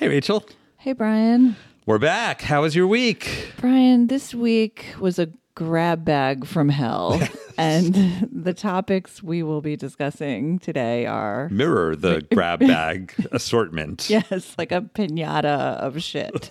Hey, Rachel. Hey, Brian. We're back. How was your week? Brian, this week was a grab bag from hell. and the topics we will be discussing today are Mirror the grab bag assortment. yes, like a pinata of shit.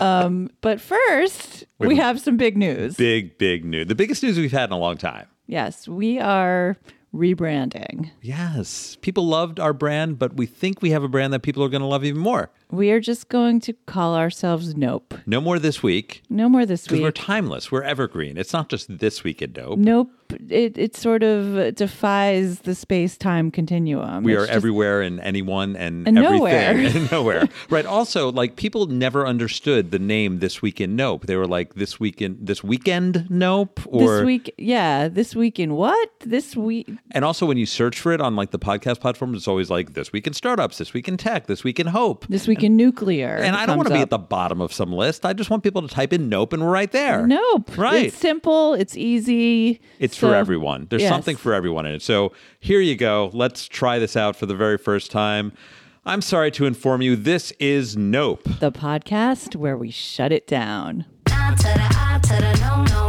um, but first, we have some big news. Big, big news. The biggest news we've had in a long time. yes, we are rebranding. Yes. People loved our brand, but we think we have a brand that people are going to love even more. We are just going to call ourselves Nope. No more this week No more this week. because we're timeless. We're evergreen. It's not just this week at Dope. Nope. It, it sort of defies the space time continuum. We It's are just- everywhere and anyone and, And everything nowhere. and nowhere. Right. Also, like people never understood the name This Week in Nope. They were like This Week in This Weekend Nope or this week, yeah, this week in what? This week, And also, when you search for it on like the podcast platforms, it's always like this week in startups, this week in tech, this week in hope. this week in nuclear. And I don't want to be comes at the bottom of some list. I just want people to type in nope and we're right there. Nope. Right. It's simple. It's easy. It's So- for everyone. There's Yes. something for everyone in it. So here you go. Let's try this out for the very first time. I'm sorry to inform you, this is Nope. The podcast where we shut it down. Ah, ah,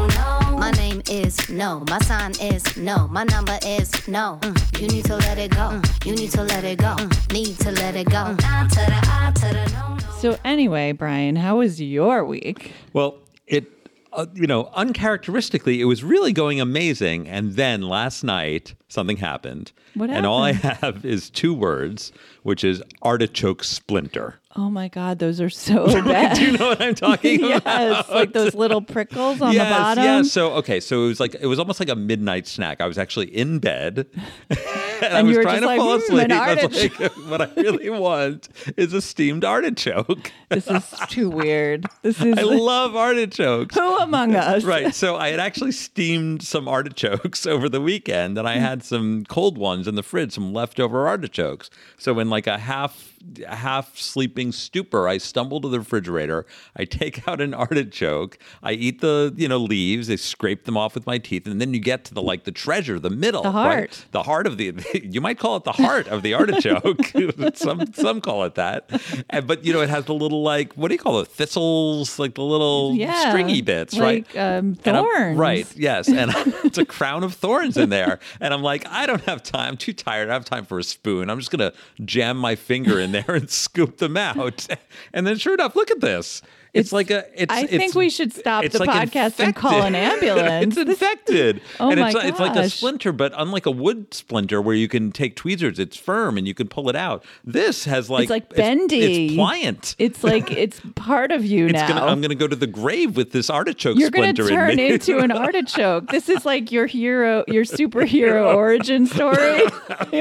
is no. My sign is no. My number is no. Mm, You need to let it go. Mm, You need to let it go. Mm, Need to let it go. I to the I to the no, no. So anyway, Brian, how was your week? Well, it, uh, you know, uncharacteristically, it was really going amazing. And then last night, something happened. What And all I have is two words, which is artichoke splinter. Oh my God, those are so bad. Do you know what I'm talking about? yes, like those little prickles on yes, the bottom. yes. So okay, so it was like it was almost like a midnight snack. I was actually in bed, and, I was trying to like, fall "Mm, asleep. an I was like, what I really want is a steamed artichoke. This is too weird. This is I love artichokes. who among us? Right. So I had actually steamed some artichokes over the weekend and I had some cold ones in the fridge, some leftover artichokes. So in like a half half sleeping stupor, I stumble to the refrigerator, I take out an artichoke, I eat the, you know, leaves, I scrape them off with my teeth, and then you get to the like the treasure, the middle. The right? heart. The heart of the you might call it the heart of the artichoke. some some call it that. And, but you know, it has the little like what do you call it? Thistles, like the little Yeah, stringy bits, right? like, um, And thorns. right. Yes. And it's a crown of thorns in there. And I'm like, I don't have time. I'm too tired. I don't have time for a spoon. I'm just going to jam my finger in there and scoop them out. And then sure enough, look at this. It's, It's- like a. It's. I it's, think we should stop the like podcast and call an ambulance. it's infected. Oh and my it's, it's like a splinter, but unlike a wood splinter where you can take tweezers, it's firm and you can pull it out. This has like it's like bendy. It's, pliant. It's like it's part of you now. gonna, I'm going to go to the grave with this artichoke You're going to splinter in turn into an artichoke. This is like your hero, your superhero origin story.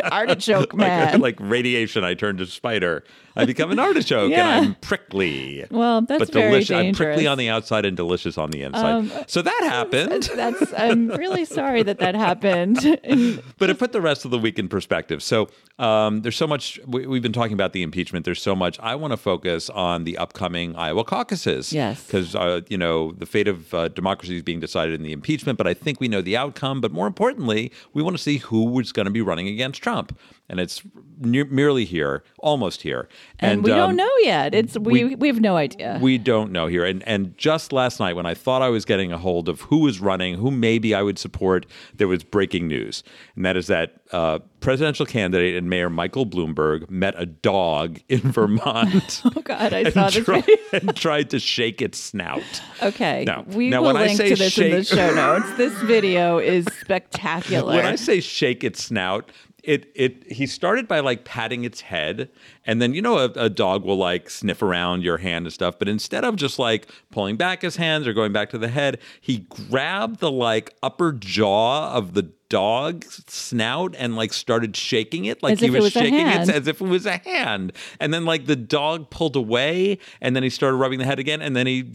artichoke man. like radiation, I turn to spider. I become an artichoke Yeah. and I'm prickly. Well, that's but delicious. I'm. Um, prickly on the outside and delicious on the inside. so that happened. That's. I'm really sorry that that happened. But it put the rest of the week in perspective. So um, there's so much. We, we've been talking about the impeachment. There's so much. I want to focus on the upcoming Iowa caucuses. Yes. Because uh, you know the fate of uh, democracy is being decided in the impeachment. But I think we know the outcome. But more importantly, we want to see who is going to be running against Trump. And it's ne- merely here, almost here. and, we um, don't know yet. It's we, we- we have no idea. we don't know here. And and just last night when I thought I was getting a hold of who was running, who maybe I would support, there was breaking news. And that is that uh, presidential candidate and Mayor Michael Bloomberg met a dog in Vermont. oh God, I saw and, this video. and tried to shake its snout. Okay, Now- we now will link say to this in the show notes. This video is spectacular. When I say shake its snout, it it he started by like patting its head, and then you know a, a dog will like sniff around your hand and stuff, but instead of just like pulling back his hands or going back to the head, he grabbed the like upper jaw of the dog's snout and like started shaking it like As he was, was shaking it as if it was a hand. And then like the dog pulled away and then he started rubbing the head again and then he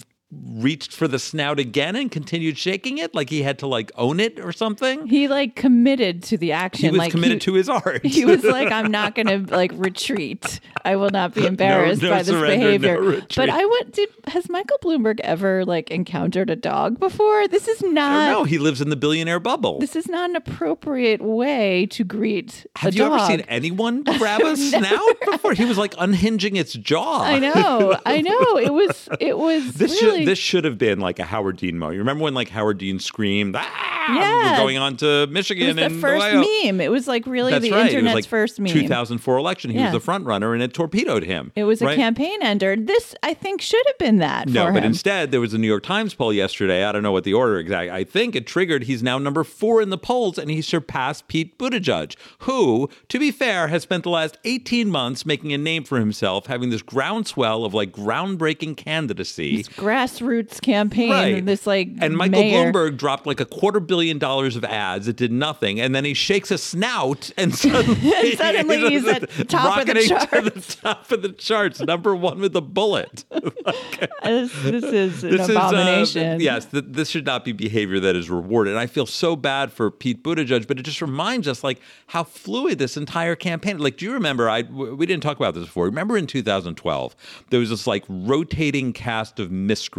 reached for the snout again and continued shaking it, like he had to like own it or something. He like committed to the action. He was like committed he, to his art. He was like, I'm not going to like retreat. I will not be embarrassed no by this surrender, no behavior. but I would. Did has Michael Bloomberg ever like encountered a dog before? This is not. don't. He lives in the billionaire bubble. This is not an appropriate way to greet Have you dog. ever seen anyone grab a snout before? He was like unhinging its jaw. I know, I know. It was, it was This really. should this should have been like a Howard Dean moment. You remember when like Howard Dean screamed, "Ah, Yeah. we're going on to Michigan it was the first Ohio." meme. It was like really That's the right. internet's like first meme. 2004 election. He Yeah. was the front runner, and it torpedoed him. It was a campaign ender. This, I think, should have been that No, but him. instead there was a New York Times poll yesterday. I don't know what the order exactly. I think it triggered. He's now number four in the polls, and he surpassed Pete Buttigieg, who, to be fair, has spent the last 18 months making a name for himself, having this groundswell of like groundbreaking candidacy. Grassroots campaign. Right. This like and Michael mayor. Bloomberg dropped like a quarter billion dollars of ads. It did nothing, and then he shakes a snout, and suddenly, Suddenly he's at top of the rocketing to the top of the charts, number one with a bullet. This, this is an This is, uh, abomination. yes, th- this should not be behavior that is rewarded. And I feel so bad for Pete Buttigieg, but it just reminds us like how fluid this entire campaign. Like, do you remember? I we didn't talk about this before. Remember in 2012, there was this like rotating cast of miscreants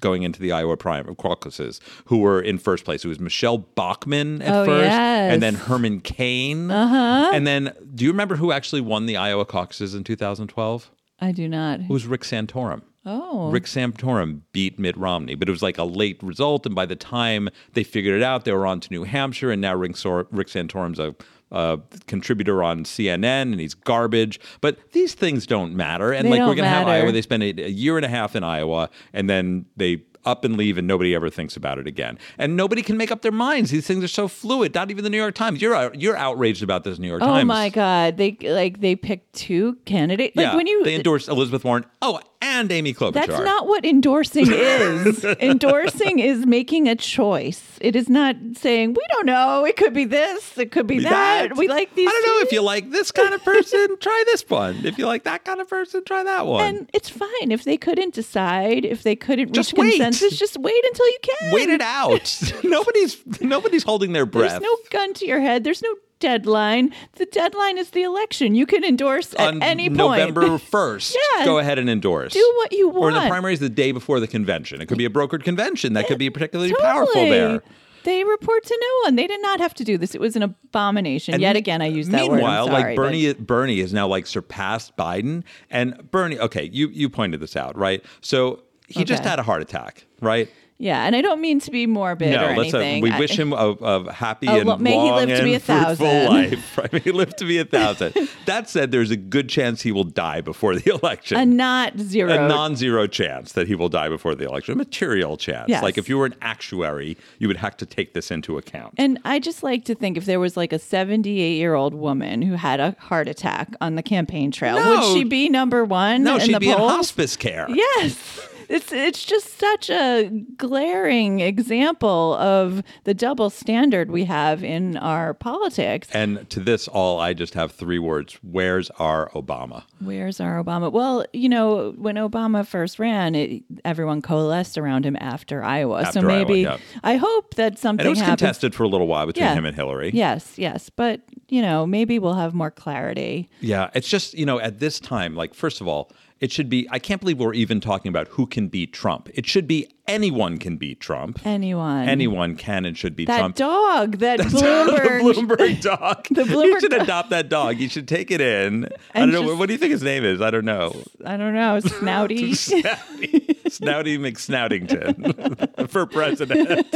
going into the Iowa primary caucuses who were in first place. It was Michele Bachmann at Oh, first, yes. and then Herman Cain, uh-huh. and then do you remember who actually won the Iowa caucuses in 2012? I do not. It was Rick Santorum. Oh, Rick Santorum beat Mitt Romney, but it was like a late result. And by the time they figured it out, they were on to New Hampshire, and now Rick Santorum's a uh, contributor on CNN, and he's garbage. But these things don't matter. And They like we're gonna have. Iowa, they spend a, a year and a half in Iowa, and then they up and leave, and nobody ever thinks about it again. And nobody can make up their minds. These things are so fluid. Not even the New York Times. You're you're outraged about this New York oh Times. Oh my God! They like they picked two candidates. Like yeah, when you they endorsed Elizabeth Warren. Oh, and Amy Klobuchar. That's not what endorsing is. endorsing is making a choice. It is not saying we don't know. It could be this. It could be that. We like these. I don't know two." if you like this kind of person, try this one. If you like that kind of person, try that one. And it's fine if they couldn't decide. If they couldn't Just reach wait. consensus, just wait until you can. Wait it out. nobody's nobody's holding their breath. There's no gun to your head. There's no deadline. The deadline is the election. You can endorse at on any point. November first. Yeah. Go ahead and endorse. Do what you want. Or the primary is the day before the convention. It could be a brokered convention. That could be particularly Totally. powerful there. They report to no one. They did not have to do this. It was an abomination. Yet again, I use that word. Meanwhile, like but- Bernie, Bernie is now like surpassed Biden, and Bernie. Okay, you you pointed this out, right? So he just had a heart attack, right? Yeah, and I don't mean to be morbid No, or let's. Anything. we I- wish him a, a happy Oh, and may he long live to be a fruitful thousand. life. Right? May he live to be a thousand. that said, there's a good chance he will die before the election. a not zero. a non-zero chance that he will die before the election. A material chance. Yes. Like if you were an actuary, you would have to take this into account. and I just like to think if there was like a 78 year old woman who had a heart attack on the campaign trail, No. would she be number one no, in she'd the be in hospice care. Yes. It's it's just such a glaring example of the double standard we have in our politics. And to this all, I just have three words. Where's our Obama? Where's our Obama? Well, you know, when Obama first ran, it, everyone coalesced around him after Iowa. so After Iowa, maybe yeah. I hope that something And it was happens. contested for a little while between Yeah. him and Hillary. Yes, yes, but you know, maybe we'll have more clarity. Yeah, it's just, you know, at this time, like, first of all, it should be, I can't believe we're even talking about who can beat Trump. It should be anyone can beat Trump. Anyone, Anyone can and should beat that Trump. dog, that Bloomberg. the Bloomberg, Bloomberg dog. The You should adopt that dog. You should take it in. I don't know. What do you think his name is? I don't know. I don't know, snouty. Snouty, Snouty McSnoutington for president.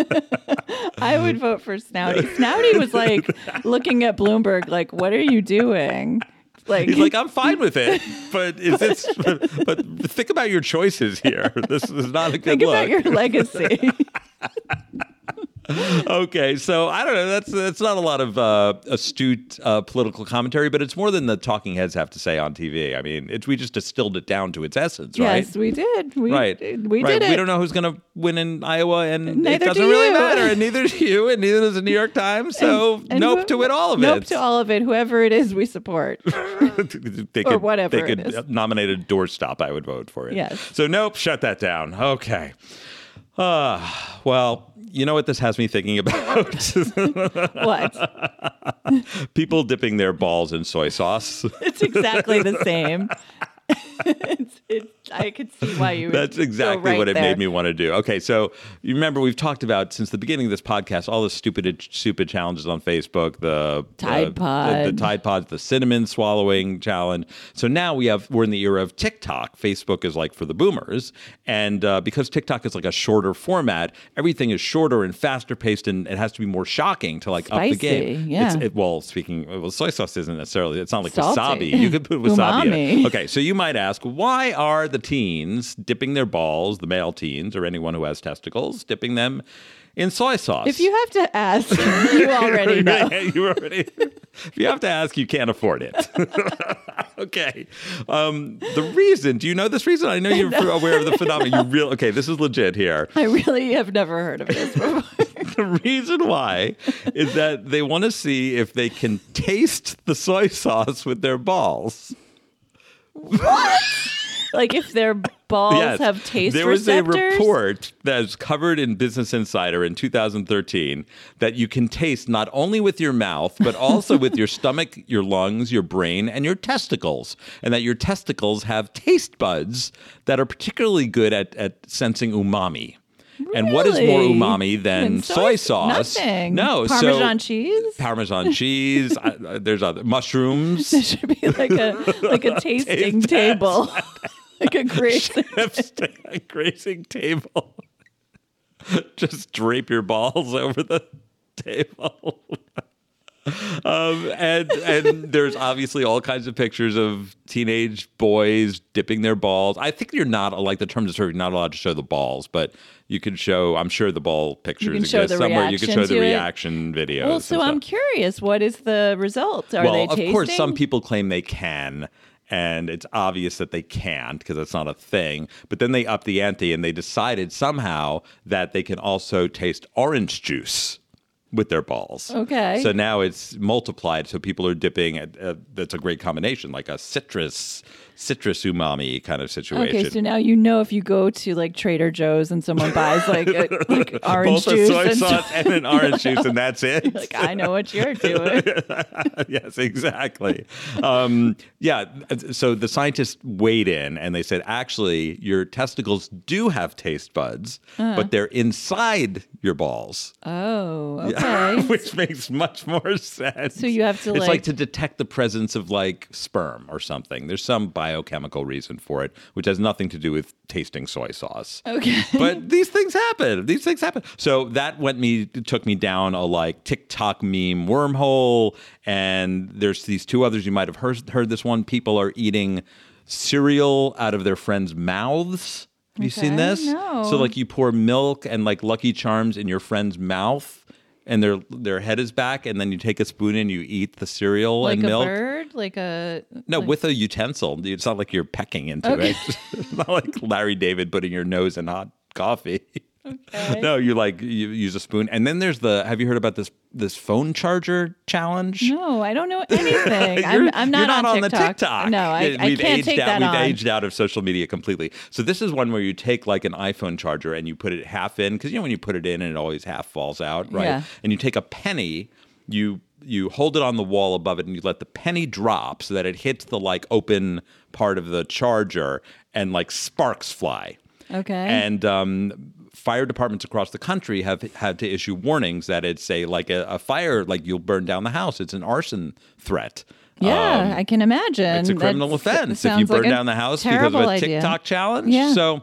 I would vote for Snouty. Snouty was like looking at Bloomberg, like, "What are you doing?" Like, He's like, I'm fine with it, but is this? But think about your choices here. This is not a good think look. about your legacy. okay, so I don't know. That's that's not a lot of uh, astute uh, political commentary, but it's more than the talking heads have to say on TV. I mean, it's we just distilled it down to its essence, right? Yes, we did. We, Right, We right. did it. We don't know who's going to win in Iowa, and it doesn't do really you. matter, and neither do you, and neither does the New York Times. So And nope who- to it, all of nope it. Nope to all of it. Whoever it is, we support. they Or could, whatever They could is. nominate a doorstop. I would vote for it. Yes. So nope, shut that down. Okay. Uh, well, you know what this has me thinking about? what? People dipping their balls in soy sauce. It's exactly the same. it's, it's, I could see why you. would That's exactly right what it there. made me want to do. Okay, so you remember we've talked about since the beginning of this podcast all the stupid stupid challenges on Facebook, the Tide the- Pod. the, the Tide Pods, the cinnamon swallowing challenge. So now we have we're in the era of TikTok. Facebook is like for the boomers, and uh, because TikTok is like a shorter format, everything is shorter and faster paced, and it has to be more shocking to like up the game. yeah. It's, it, well, speaking well, soy sauce isn't necessarily. It's not like Salty. wasabi. You could put wasabi. in it. Okay, so you might ask, why are the teens dipping their balls, the male teens or anyone who has testicles, dipping them in soy sauce? If you have to ask, you already know. you already. If you have to ask, you can't afford it. okay. Um, the reason, do you know this reason? I know you're aware of the phenomenon. You real okay? This is legit here. I really have never heard of this before. The reason why is that they want to see if they can taste the soy sauce with their balls. Like if their balls Yes. have taste there was a report that was covered in Business Insider in 2013 that you can taste not only with your mouth, but also with your stomach, your lungs, your brain, and your testicles. And that your testicles have taste buds that are particularly good at, at sensing umami. And what is more umami than Than soy, sauce? Nothing. No, Parmesan so cheese. Parmesan cheese. uh, there's other mushrooms. There should be like a like a tasting Taste table, like a chef's grazing table. Just drape your balls over the table. Um, and and there's obviously all kinds of pictures of teenage boys dipping their balls. I think you're not like the term is you're not allowed to show the balls, but you can show. I'm sure the ball pictures show exist somewhere. You can show the it. reaction videos. Well, so I'm curious. What is the result? Are well, they of tasting? course, some people claim they can, and it's obvious that they can't because it's not a thing. But then they up the ante and they decided somehow that they can also taste orange juice with their balls. Okay. So now it's multiplied. So people are dipping. At, uh, that's a great combination, like a citrus, citrus umami kind of situation. Okay, so now you know if you go to like Trader Joe's and someone buys like, a, like orange Both juice a soy and sauce and an orange juice, and that's it. like I know what you're doing. yes, exactly. Um, yeah. So the scientists weighed in and they said, actually, your testicles do have taste buds, Uh-huh. but they're inside your balls, Oh, okay. which makes much more sense. So you have to, It's like, like- to detect the presence of like sperm or something. There's some biochemical reason for it, which has nothing to do with tasting soy sauce. Okay. But these things happen. These things happen. So that went me took me down a like TikTok meme wormhole. And there's these two others you might have heard heard this one. People are eating cereal out of their friends' mouths. Have you seen this? no. So like you pour milk and like Lucky Charms in your friend's mouth. And their their head is back, and then you take a spoon and you eat the cereal like and a milk. bird, like a No, with a utensil. It's not like you're pecking into Okay. it. it's not like Larry David putting your nose in hot coffee. Okay. No, you like you use a spoon. And then there's the have you heard about this this phone charger challenge? No, I don't know anything. I'm, I'm not, you're not on, TikTok. the TikTok. No, I, we've can't aged take out, that We've on. aged out of social media completely. So this is one where you take like an iPhone charger and you put it half in because you know when you put it in and it always half falls out, right? Yeah. And you take a penny, you you hold it on the wall above it and you let the penny drop so that it hits the like open part of the charger and like sparks fly. Okay. And um, fire departments across the country have had to issue warnings that it's a like a, a fire, like you'll burn down the house. It's an arson threat. yeah, Um, I can imagine. it's a criminal That's- offense if you sounds like burn down the house because of a idea. TikTok challenge. Yeah. So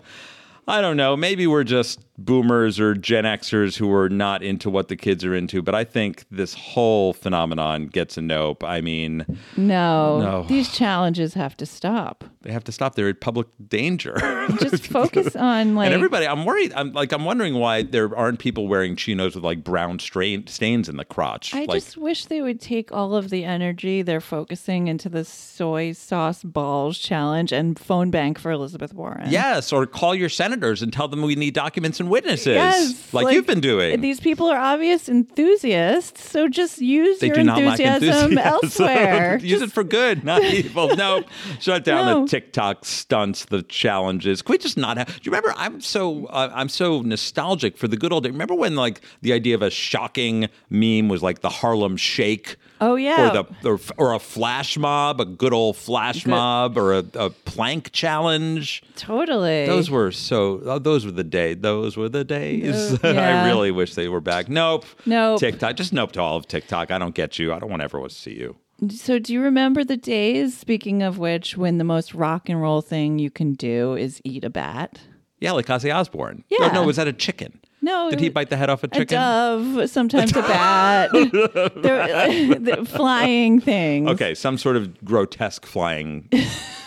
I don't know. Maybe we're just boomers or Gen Xers who are not into what the kids are into, but I think this whole phenomenon gets a nope. I mean, No, No. these challenges have to stop. They have to stop. They're in public danger. Just focus on like and everybody, I'm worried. I'm like, I'm wondering why there aren't people wearing chinos with like brown strain, stains in the crotch. I like, just wish they would take all of the energy they're focusing into the soy sauce balls challenge and phone bank for Elizabeth Warren. yes, or call your senators and tell them we need documents and witnesses, Yes, like, you've been doing. These people are obvious enthusiasts, so just use they your do not lack enthusiasm enthusiasm. elsewhere. Use it for good, not evil. No, shut down No. the TikTok stunts, the challenges. Can we just not have? Do you remember? I'm so uh, I'm so nostalgic for the good old. days. Remember when like the idea of a shocking meme was like the Harlem Shake? Oh, yeah. or the or, or a flash mob, a good old flash Good. mob, or a, a plank challenge. totally. Those were so. oh, those were the day. Those were the days. Uh, yeah. I really wish they were back. Nope. Nope. TikTok. Just nope to all of TikTok. I don't get you. I don't want everyone to see you. So, do you remember the days, speaking of which, when the most rock and roll thing you can do is eat a bat? Yeah, like Ozzy Osbourne. Yeah. Oh, no, was that a chicken? No. Did he bite the head off a A chicken? dove, sometimes a bat. They're- the flying things. Okay, some sort of grotesque flying.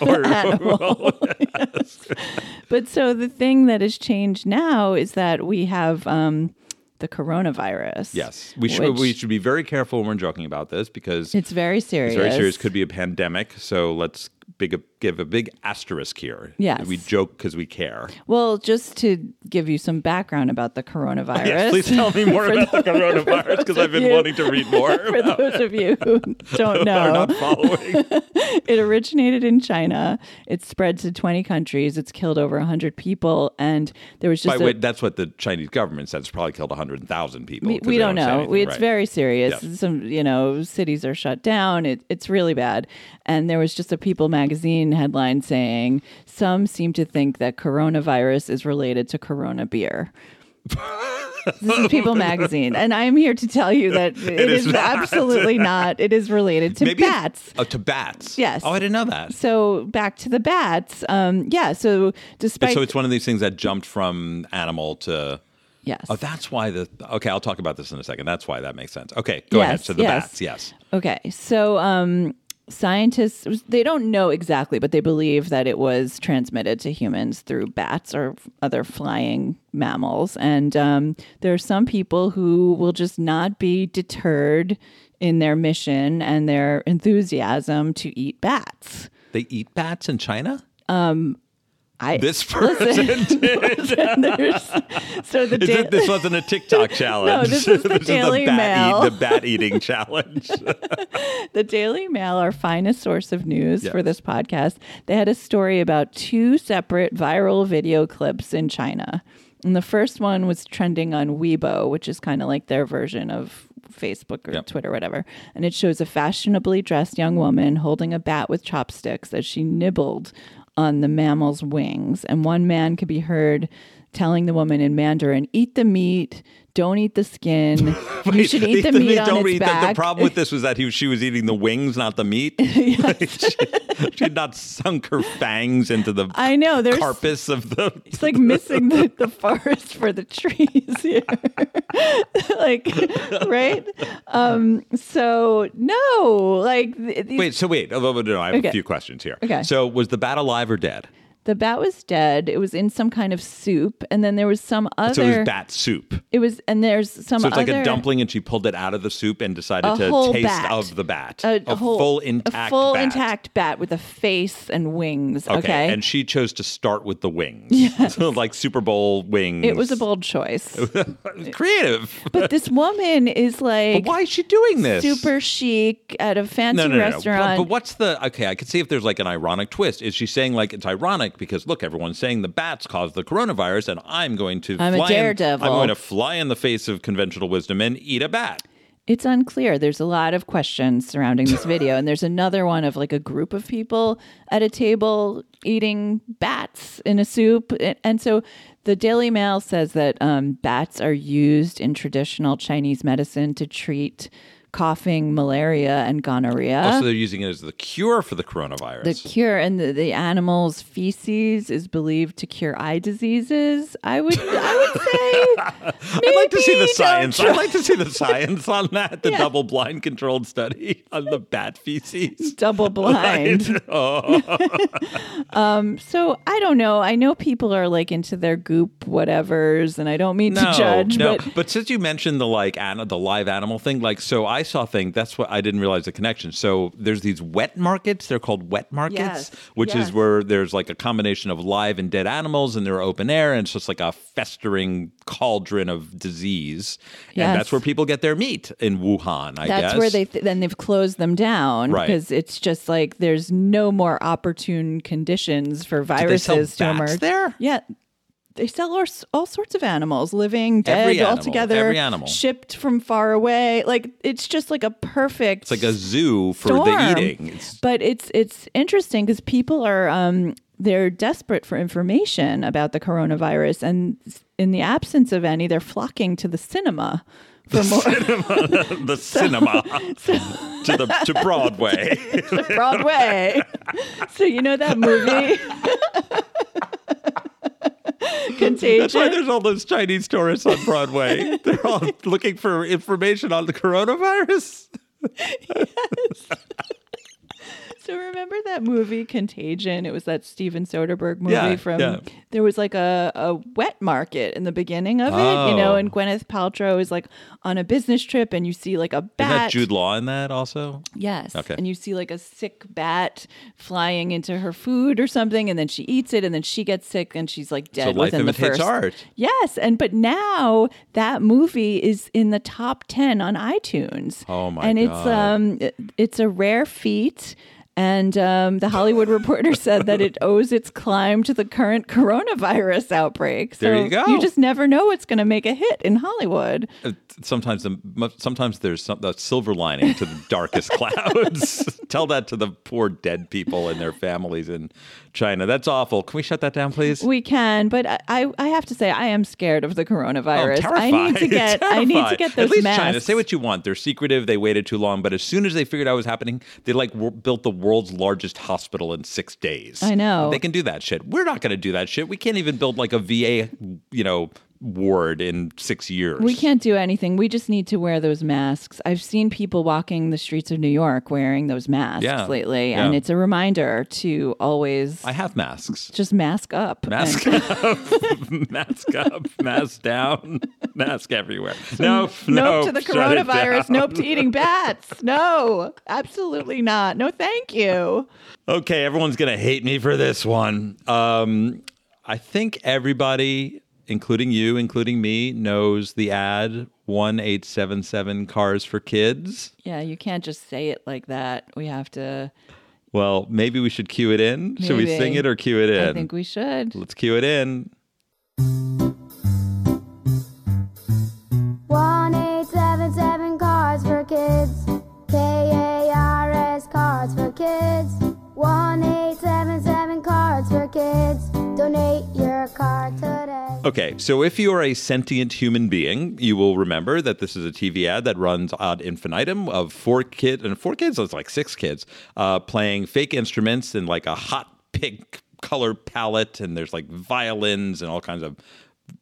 or, But so the thing that has changed now is that we have um, the coronavirus. yes, we should which- we should be very careful when we're joking about this because It's very serious. it's very serious. Could be a pandemic. So let's big a, give a big asterisk here. Yes. we joke because we care. Well, just to give you some background about the coronavirus. Yes, please tell me more about the coronavirus because I've been you- wanting to read more. For those of you who don't know, not following. it originated in China. It spread to 20 countries. It's killed over 100 people. And there was just By a, wait, that's what the Chinese government said. It's probably killed 100,000 people. we, we don't know. anything, We- it's right. very serious. Yeah. Some, you know, cities are shut down. It, it's really bad. And there was just a People magazine headline saying some seem to think that coronavirus is related to Corona beer. this is People magazine, and I'm here to tell you that it is is, not. absolutely not. It is related to Maybe bats. Oh, to bats. Yes. Oh, I didn't know that. So back to the bats. Um, yeah. So despite so it's one of these things that jumped from animal to. yes, Oh, that's why the. Okay, I'll talk about this in a second. That's why that makes sense. Okay, go ahead. Yes, So the yes. bats, yes. Okay, so um, scientists they don't know exactly, but they believe that it was transmitted to humans through bats or other flying mammals. And um, there are some people who will just not be deterred in their mission and their enthusiasm to eat bats. They eat bats in China? I This person listen, there's- so the da- this wasn't a TikTok challenge. no, this is the Daily bat Mail. Eat, the bat eating challenge. the Daily Mail, our finest source of news Yes. for this podcast, they had a story about two separate viral video clips in China. And the first one was trending on Weibo, which is kind of like their version of Facebook or Yep. Twitter, whatever. And it shows a fashionably dressed young woman holding a bat with chopsticks as she nibbled on the mammal's wings. And one man could be heard telling the woman in Mandarin, "Eat the meat, don't eat the skin. you should eat the meat on don't its back." The, problem with this was that he, she was eating the wings, not the meat. she, she had not sunk her fangs into the I know there's carpus of the. It's like missing the, the forest for the trees here. like, right? Um, so no, like th- these, Wait, so wait. Oh, no, no, I have Okay. a few questions here. Okay. So was the bat alive or dead? The bat was dead. It was in some kind of soup, and then there was some other. So it was bat soup. it was- and there's some So it's like a dumpling, and she pulled it out of the soup and decided to taste bat. of the bat. a, A, whole, full intact a full bat. intact bat with a face and wings. Okay. Okay, And she chose to start with the wings. Yes. like Super Bowl wings. it was a bold choice. creative. but this woman is like But why is she doing this? super chic at a fancy no, no, no, no. restaurant. But, but what's the okay? I could see if there's like an ironic twist. Is she saying like it's ironic because look, everyone's saying the bats caused the coronavirus, and I'm going to I'm a fly in- daredevil. I'm going to fly in the face of conventional wisdom and eat a bat. It's unclear. There's a lot of questions surrounding this video, and there's another one of like a group of people at a table eating bats in a soup. And- And so the Daily Mail says that um, bats are used in traditional Chinese medicine to treat coughing, malaria, and gonorrhea. Oh, so they're using it as the cure for the coronavirus. the cure and the, the animal's feces is believed to cure eye diseases. I would I would say I'd like to see the science. I'd like to see the science on that. The Yeah. double blind controlled study on the bat feces. double blind. Right? Oh. Um, so I don't know. I know people are like into their goop whatevers, and I don't mean No, to judge, no. but since you mentioned the like an- the live animal thing, like so, I saw a thing. That's what I didn't realize the connection. So there's these wet markets. They're called wet markets, Yes, which yes. is where there's like a combination of live and dead animals, and they're open air, and it's just like a festering cauldron of disease. And that's where people get their meat in Wuhan. I that's guess that's where they th- then they've closed them down Right. because it's just like there's no more opportune conditions for viruses to emerge. there? Yeah. They sell all, all sorts of animals, living, dead, Every all animal, together, every animal. shipped from far away. Like it's just like a perfect. It's like a zoo for storm. the eating. It's, But it's it's interesting because people are um they're desperate for information about the coronavirus, and in the absence of any, they're flocking to the cinema for more the cinema to the to Broadway. Broadway. so you know that movie. Contagion. That's why there's all those Chinese tourists on Broadway. They're all looking for information on the coronavirus. So remember that movie Contagion? It was that Steven Soderbergh movie Yeah, from yeah. there was like a, a wet market in the beginning of it, you know, Oh. and Gwyneth Paltrow is like on a business trip and you see like a bat. Jude Law in that also? Yes. Okay. And you see like a sick bat flying into her food or something, and then she eats it, and then she gets sick, and she's like dead life within the first. art. Yes, and but now that movie is in the top ten on iTunes. Oh, my god, And it's um, it- it's a rare feat. And um, the Hollywood Reporter said that it owes its climb to the current coronavirus outbreak. So There you go. You just never know what's going to make a hit in Hollywood. Uh, Sometimes the sometimes there's some the silver lining to the darkest clouds. Tell that to the poor dead people and their families in China. That's awful. Can we shut that down, please? We can, but I- I, have to say I am scared of the Oh, coronavirus. terrified. I need to get I need to get those At least masks. China. Say what you want. They're secretive. They waited too long. But as soon as they figured out what was happening, they like w- built the world's largest hospital in six days. I know. They can do that shit. We're not going to do that shit. We can't even build like a VA, you know, ward in six years. we can't do anything. We just need to wear those masks. I've seen people walking the streets of New York wearing those masks Yeah. lately, Yeah. and it's a reminder to always I have masks. just mask up. Mask And- up, mask up, mask down, mask everywhere. Nope, nope nope. to the coronavirus. Nope to eating bats. No, absolutely not. No, thank you. Okay, everyone's gonna hate me for this one. Um, I think everybody, including you, including me, knows the ad one eight seven seven cars for kids. Yeah, you can't just say it like that. We have to. Well, maybe we should cue it in. Should we sing it or cue it in? I think we should. Let's cue it in. Okay, so if you are a sentient human being, you will remember that this is a TV ad that runs ad infinitum of four kids, and four kids, it's like six kids, uh, playing fake instruments in like a hot pink color palette, and there's like violins and all kinds of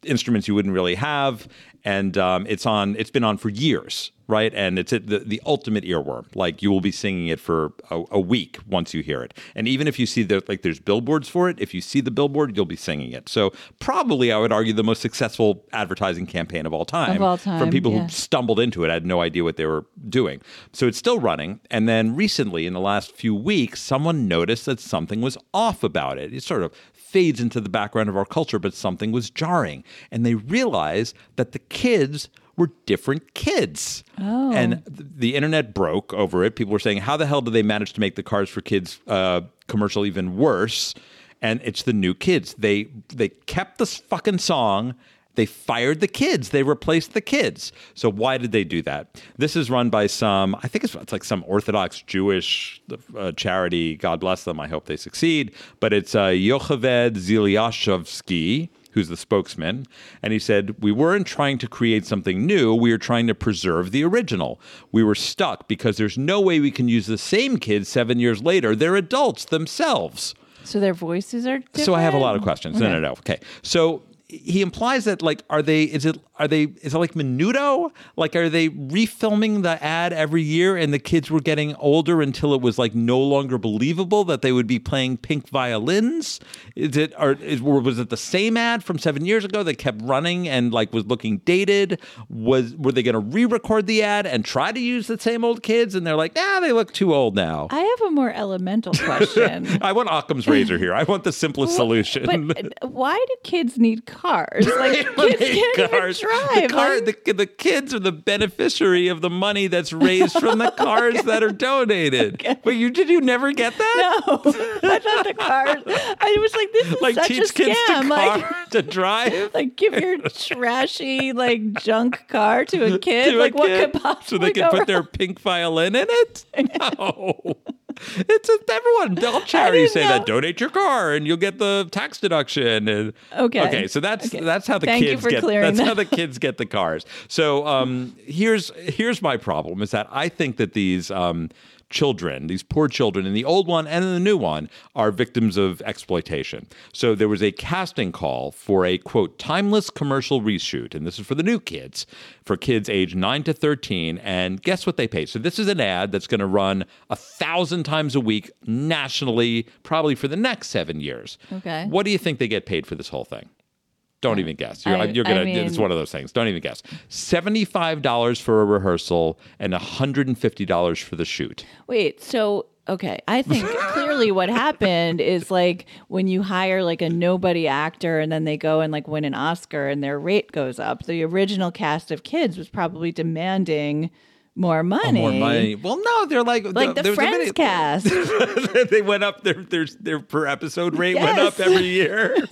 instruments you wouldn't really have. And um, it's on. It's been on for years, right? And it's the the ultimate earworm. Like you will be singing it for a, a week once you hear it. And even if you see the like, there's billboards for it. If you see the billboard, you'll be singing it. So probably, I would argue, the most successful advertising campaign of all time. Of all time from people yeah. who stumbled into it, had no idea what they were doing. So it's still running. And then recently, in the last few weeks, someone noticed that something was off about it. It sort of fades into the background of our culture, but something was jarring. And they realized that the kids were different kids. Oh. And th- the internet broke over it. People were saying, how the hell did they manage to make the Cars for Kids uh, commercial even worse? And it's the new kids. They they kept this fucking song. They fired the kids. They replaced the kids. So why did they do that? This is run by some, I think it's, it's like some Orthodox Jewish uh, charity. God bless them. I hope they succeed. But it's uh, Yocheved Ziliashovsky, who's the spokesman, and he said, We weren't trying to create something new. We were trying to preserve the original. We were stuck because there's no way we can use the same kids seven years later. They're adults themselves. So their voices are different? So I have a lot of questions. No, no, no. Okay. So he implies that like are they is it are they is it like menudo like are they refilming the ad every year and the kids were getting older until it was like no longer believable that they would be playing pink violins is it or is, was it the same ad from seven years ago that kept running and like was looking dated was were they going to re-record the ad and try to use the same old kids and they're like ah they look too old now I have a more elemental question. I want Occam's razor here. I want the simplest solution. But uh, why do kids need cars? Like kids can't even cars. drive. The, car, Like, the, the kids are the beneficiary of the money that's raised from the cars that are donated. But you did you never get that? no, I thought the cars. I was like, this is Like such teach a kids to scam. car Like, to drive. like give your trashy like junk car to a kid. to a like what kid could possibly so they can go put their pink violin in it? No. It's a, everyone. All charities say didn't that. Donate your car and you'll get the tax deduction. And Okay. okay, so that's Okay. that's how the Thank kids get. That's how the kids get the cars. So um, here's here's my problem is that I think that these um, children, these poor children in the old one and in the new one, are victims of exploitation. So there was a casting call for a quote timeless commercial reshoot, and this is for the new kids, for kids age nine to thirteen. And guess what they paid? So this is an ad that's going to run a thousand times a week nationally, probably for the next seven years. Okay. What do you think they get paid for this whole thing? Don't even guess. You're, I- you're gonna. mean- it's one of those things. Don't even guess. Seventy-five dollars for a rehearsal and hundred and fifty dollars for the shoot. Wait, so okay, I think clearly what happened is like when you hire like a nobody actor and then they go and like win an Oscar and their rate goes up. The original cast of kids was probably demanding more oh, money. More money. Well, no, they're like Like the a Friends video- cast. they went up. Their their their per episode rate went up every year.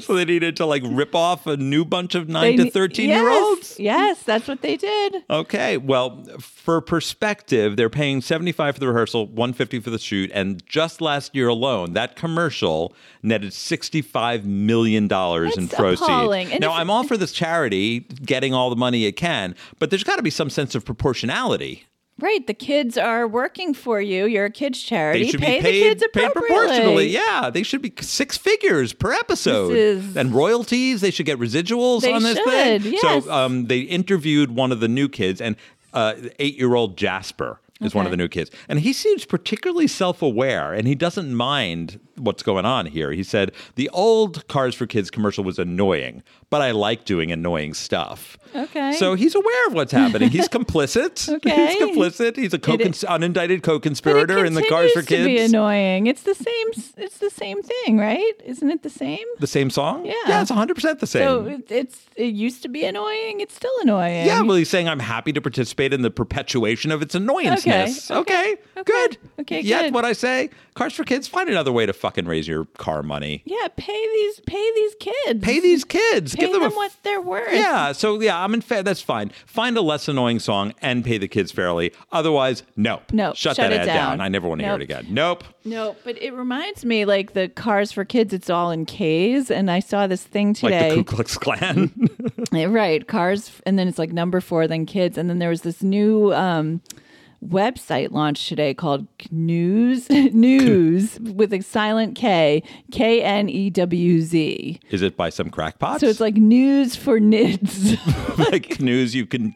So they needed to like rip off a new bunch of nine They- to thirteen yes, year olds. Yes, that's what they did. Okay, well, for perspective, they're paying 75 for the rehearsal, 150 for the shoot, and just last year alone, that commercial netted 65 million dollars in That's proceeds. Now, I'm all for this charity getting all the money it can, but there's got to be some sense of proportionality. Right, the kids are working for you. You're a kids charity. They should Pay be paid, the kids paid proportionally. Yeah, they should be six figures per episode. Is- And royalties, they should get residuals They on this should, thing. yes. So um, they interviewed one of the new kids, and uh, eight year old Jasper is one of the new kids. And he seems particularly self aware, and he doesn't mind what's going on here. He said, The old Cars for Kids commercial was annoying, but I like doing annoying stuff. Okay. So he's aware of what's happening. He's complicit. Okay. He's complicit. He's a co- It- unindicted co-conspirator in the Cars for to be Kids. annoying. It's the same. It's the same thing, right? Isn't it the same? The same song? Yeah. Yeah, it's 100% the same. So it's it used to be annoying. It's still annoying. yeah, well, he's saying I'm happy to participate in the perpetuation of its annoyanceness. Okay, okay, Okay, good. okay, Yet good. what I say, Cars for Kids, find another way to fucking raise your car money. yeah. Pay these pay these kids. Pay these kids. Pay Give them, them, a what they're worth. Yeah, so yeah, I'm in fa- that's fine. Find a less annoying song and pay the kids fairly. Otherwise, nope. No, Shut, shut that ad down. I never want to hear it again. Nope. No, but it reminds me like the cars for kids. It's all in K's, and I saw this thing Like today. the Ku Klux Klan. Right cars and then it's like number four then kids and then there was this new um website launched today called news news with a silent k k n e w z Is it by some crackpots? so it's like news for nids like news you can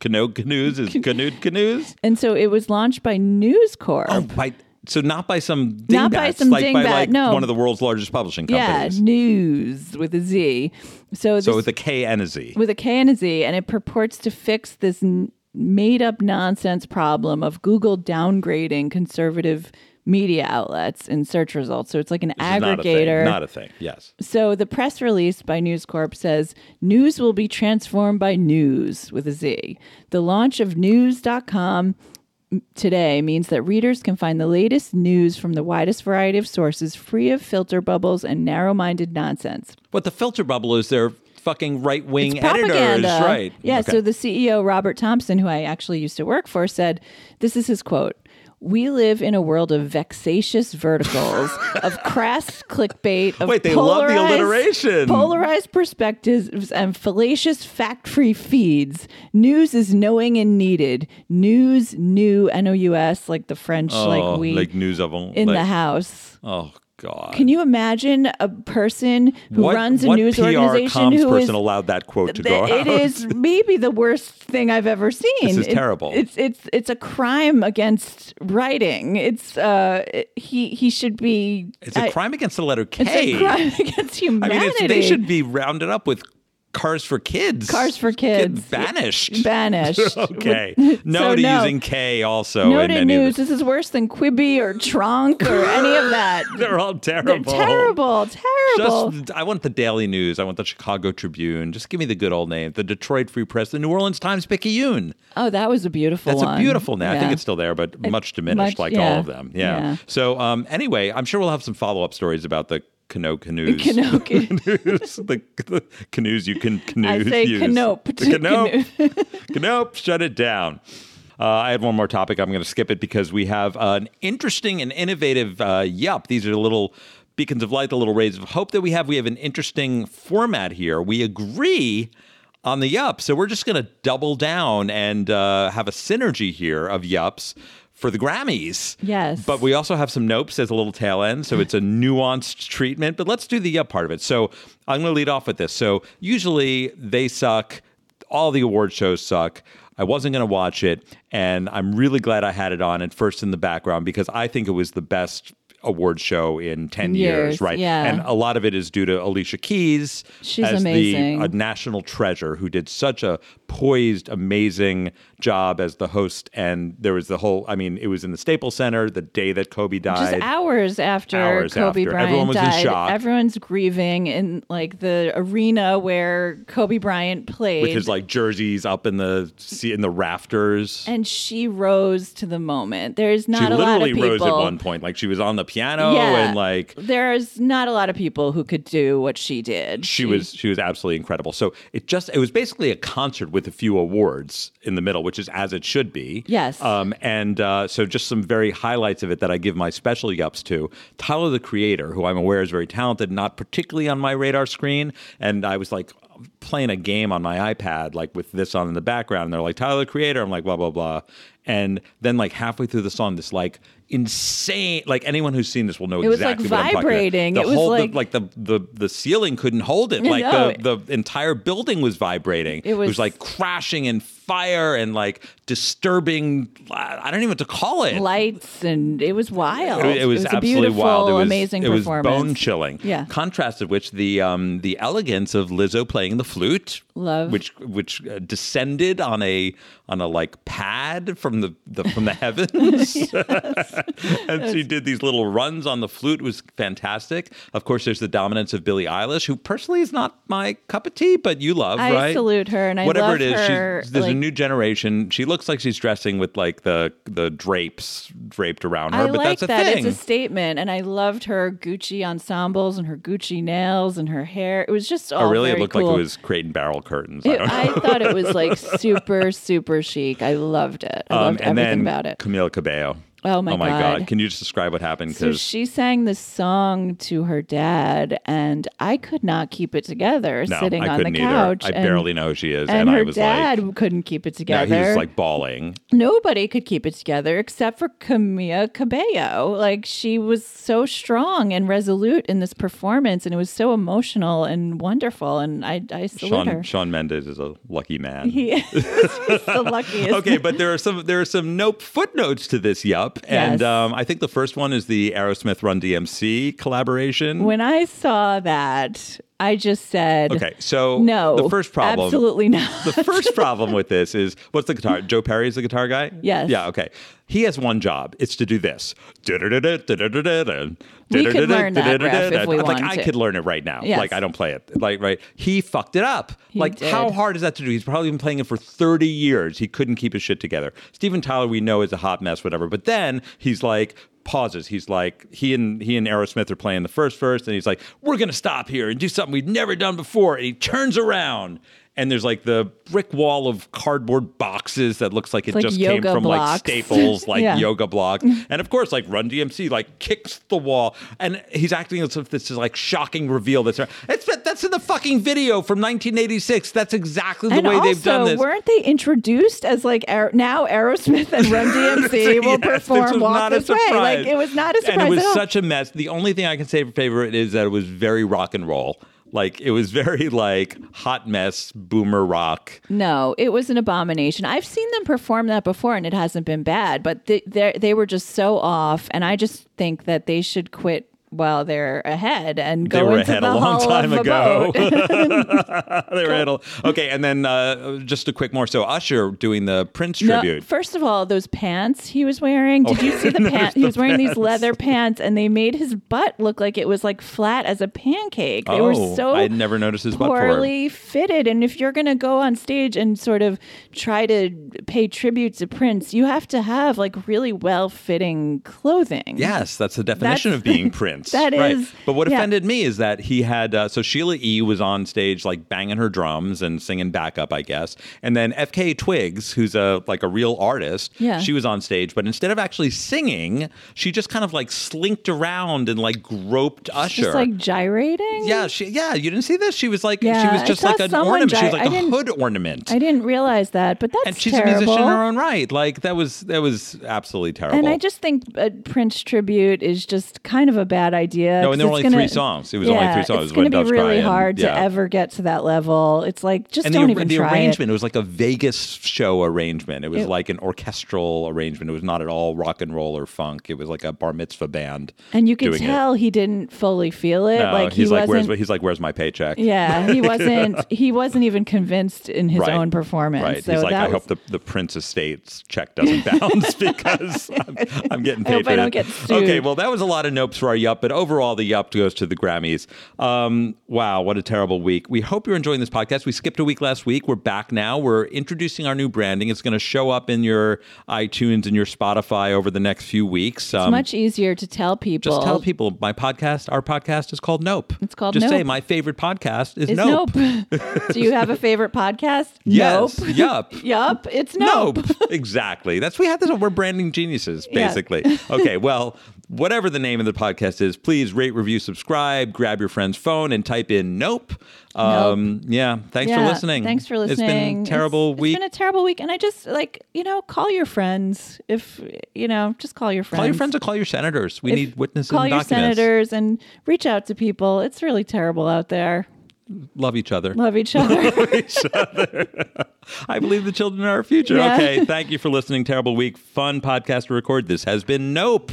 canoe canoes is canoed canoes. and so it was launched by news corp Oh, by so not by some dingbats, Not by some like by dingbat, like no. one of the world's largest publishing companies. yeah news with a z so this, so with a K and a Z. with a K and a Z, and it purports to fix this n- made up nonsense problem of Google downgrading conservative media outlets in search results. So it's like an This aggregator. Not a thing. Not a thing. Yes. so the press release by News Corp says news will be transformed by news with a Z. The launch of Knewz.com today means that readers can find the latest news from the widest variety of sources free of filter bubbles and narrow-minded nonsense. What the filter bubble is their fucking right wing editors, right? Yeah. Okay. So the CEO, Robert Thomson, who I actually used to work for, said this is his quote. We live in a world of vexatious verticals, of crass clickbait, of Wait, they love the polarized- alliteration. Polarized perspectives and fallacious fact-free feeds. News is knowing and needed. News, new, N-O-U-S, like the French, Oh, like we like news them. in like, the house. Oh God. Can you imagine a person who what, runs a what news PR organization who is person allowed that quote to go Th- out? It is maybe the worst thing I've ever seen. This is It- terrible. It's it's it's a crime against writing. It's uh he he should be. It's a I- crime against the letter K. It's a crime against I humanity. mean, they should be rounded up with cars for kids. Cars for Get kids. banished. banished. okay. No so to no. using K also. No in to any news. the- This is worse than Quibi or Tronc or any of that. They're all They're terrible. terrible, terrible. Just, I want the Daily News. I want the Chicago Tribune. Just give me the good old name. The Detroit Free Press. The New Orleans Times Picayune. oh, that was a beautiful That's one. a beautiful name. I think it's still there, but much diminished, much- like yeah. all of them. Yeah. Yeah. So um, anyway, I'm sure we'll have some follow up stories about the canoe canoes. Canoe- canoes. the, the canoes you can canoes. I say use. canope The canope. canope. Shut it down. Uh, I had one more topic. I'm going to skip it because we have an interesting and innovative uh, yup. These are little beacons of light, the little rays of hope that we have. We have an interesting format here. We agree on the yup. So we're just going to double down and uh, have a synergy here of yups for the Grammys. Yes. But we also have some nopes as a little tail end. So it's a nuanced treatment. But let's do the yup part of it. So I'm going to lead off with this. So usually they suck. All the award shows suck. I wasn't going to watch it. And I'm really glad I had it on at first in the background because I think it was the best award show in 10 years, Years, right? yeah. And a lot of it is due to Alicia Keys She's as amazing. the a national treasure who did such a poised, amazing job as the host. And there was the whole, I mean, it was in the Staples Center the day that Kobe died. Just hours after Hours Kobe after. Bryant Everyone was in died, shock. everyone's grieving in like the arena where Kobe Bryant played. with his like jerseys up in the in the rafters. and she rose to the moment. There's not she a lot of people. She literally rose at one point, like she was on the piano Yeah. and like There's not a lot of people who could do what she did. she was she was absolutely incredible. So it just it was basically a concert with a few awards in the middle, which is as it should be. Yes. Um, and uh, so just some very highlights of it that I give my special yups to. Tyler the Creator, who I'm aware is very talented, not particularly on my radar screen, and I was like playing a game on my iPad, like with this on in the background. And they're like Tyler the Creator. I'm like blah blah blah. And then like halfway through the song, this like insane like anyone who's seen this will know It was, like, exactly what I'm talking about. vibrating. The It was, whole the- like- like the the the ceiling couldn't hold it. Like know. the the entire building was vibrating. It was- like crashing and fire and like disturbing. I don't even know what to call it. lights and it was wild. It, it was a absolutely beautiful, wild. It was amazing It was bone chilling. Yeah. Contrasted which the um the elegance of Lizzo playing the flute, Love. which which uh, descended on a on a like pad from the, the from the heavens, and she did these little runs on the flute. It was fantastic. Of course, there's the dominance of Billie Eilish, who personally is not my cup of tea, but you love, I right? salute her and I Whatever it is, her, she's, there's a new generation. She looks like she's dressing with like the the drapes draped around her, I but like that's a that. thing. It's a statement, and I loved her Gucci ensembles and her Gucci nails and her hair. It was just all Oh, really? It looked cool. like it was Crate and Barrel curtains. I It- don't. I thought it was like super, super chic. I loved it. I loved Um, and everything about it. Camila Cabello. Oh, my oh God. Can you just describe what happened? So she sang this song to her dad, and I could not keep it together no, sitting I on the couch. either. I and, barely know who she is, And, and, her I was like dad like, couldn't keep it no, together. he was like bawling. Nobody could keep it together except for Camila Cabello. Like she was so strong and resolute in this performance, and it was so emotional and wonderful. And I, I salute her. Sean, Shawn Mendes is a lucky man. He is He's the luckiest. okay, but there are some there are some nope footnotes to this yup, and Yes. um, I think the first one is the Aerosmith Run DMC collaboration. When I saw that, I just said, okay, so no, the first problem, absolutely not." the first problem with this is what's the guitar? Joe Perry is the guitar guy. Yes. Yeah. Okay. He has one job. It's to do this. We could learn that, if we like I could learn it right now. Yes. Like I don't play it. Like right. He fucked it up. like did. how hard is that to do? He's probably been playing it for thirty years. He couldn't keep his shit together. Steven Tyler, we know is a hot mess, whatever. But then he's like pauses. He's like, he and he and Aerosmith are playing the first verse, and he's like, "We're gonna stop here and do something we've never done before." And he turns around. And there's like the brick wall of cardboard boxes that looks like it like just came from like. Staples, like Yeah. yoga blocks. And of course, like Run DMC like kicks the wall, and he's acting as if this is like shocking reveal. That's it's that's in the fucking video from 1986. That's exactly the and way also, they've done this. weren't they introduced as like Aer- now Aerosmith and Run DMC will Yes, perform was Walk not a This Way? Like it was not a surprise And it was such a mess. The only thing I can say for favorite is that it was very rock and roll. Like it was very like hot mess boomer rock. No, it was an abomination. I've seen them perform that before, and it hasn't been bad. But they they were just so off, and I just think that they should quit while they're ahead and go They were into ahead the a long time ago. they were ahead a- okay, and then uh, just a quick more. So Usher doing the Prince tribute. Oh, first of all, those pants he was wearing. Did you see the pants? He was wearing these leather pants, and they made his butt look like it was like flat as a pancake. They were Oh, so I never noticed his poorly fitted. And if you're going to go on stage and sort of try to pay tribute to Prince, you have to have like really well fitting clothing. Yes, that's the definition That's- of being Prince. That right. is- But what yeah. offended me is that he had uh, so Sheila E was on stage like banging her drums and singing backup, I guess, and then FKA Twigs, who's a like a real artist, Yeah. she was on stage, but instead of actually singing, she just kind of like slinked around and like groped Usher. She was just like gyrating. yeah, she yeah, you didn't see this. She was like she was just like an ornament. she was like I a didn't- hood ornament. I didn't realize that, but that's and she's terrible. a musician in her own right. Like that was that was absolutely terrible. And I just think a Prince tribute is just kind of a bad idea. No, and there were only gonna- three songs. It was only three songs It's going to be really and- hard yeah. to ever get to that level. It's like just and don't the, even the try arrangement it. it. was like a Vegas show arrangement. It was It- like an orchestral arrangement. It was not at all rock and roll or funk. It was like a bar mitzvah band. And you could doing it. tell he didn't fully feel it. No, like he's he like, where's he's like, where's my paycheck? yeah, he wasn't. He wasn't even convinced in his Right. own performance. Right. So he's like, I was, hope the, the Prince Estate's check doesn't bounce because I'm, I'm getting I paid hope for I don't get sued. Okay, well, that was a lot of nopes for our yup, but overall, the yup goes to the Grammys. Um, wow, what a terrible week. We hope you're enjoying this podcast. We skipped a week last week. We're back now. We're introducing our new branding. It's going to show up in your iTunes and your Spotify over the next few weeks. It's Um, much easier to tell people. just tell people my podcast, our podcast is called Nope. It's called Just say my favorite podcast is, Is Nope. nope. Do you have a favorite podcast? Yes. Nope. Yup. yup. It's nope. Nope. exactly. That's we had this. We're branding geniuses, Yeah. basically. okay. Well, whatever the name of the podcast is, please rate, review, subscribe, grab your friend's phone, and type in "nope." Um, Yeah. Thanks for listening. Thanks for listening. It's been a terrible It's- week. It's been a terrible week, and I just like you know call your friends if you know just call your friends. call your friends or call your senators. We If- need witnesses Call and your documents. senators and reach out to people. It's really terrible out there. Love each other. Love each other. I believe the children are our future. Yeah. Okay. Thank you for listening. Terrible week. Fun podcast to record. This has been Nope.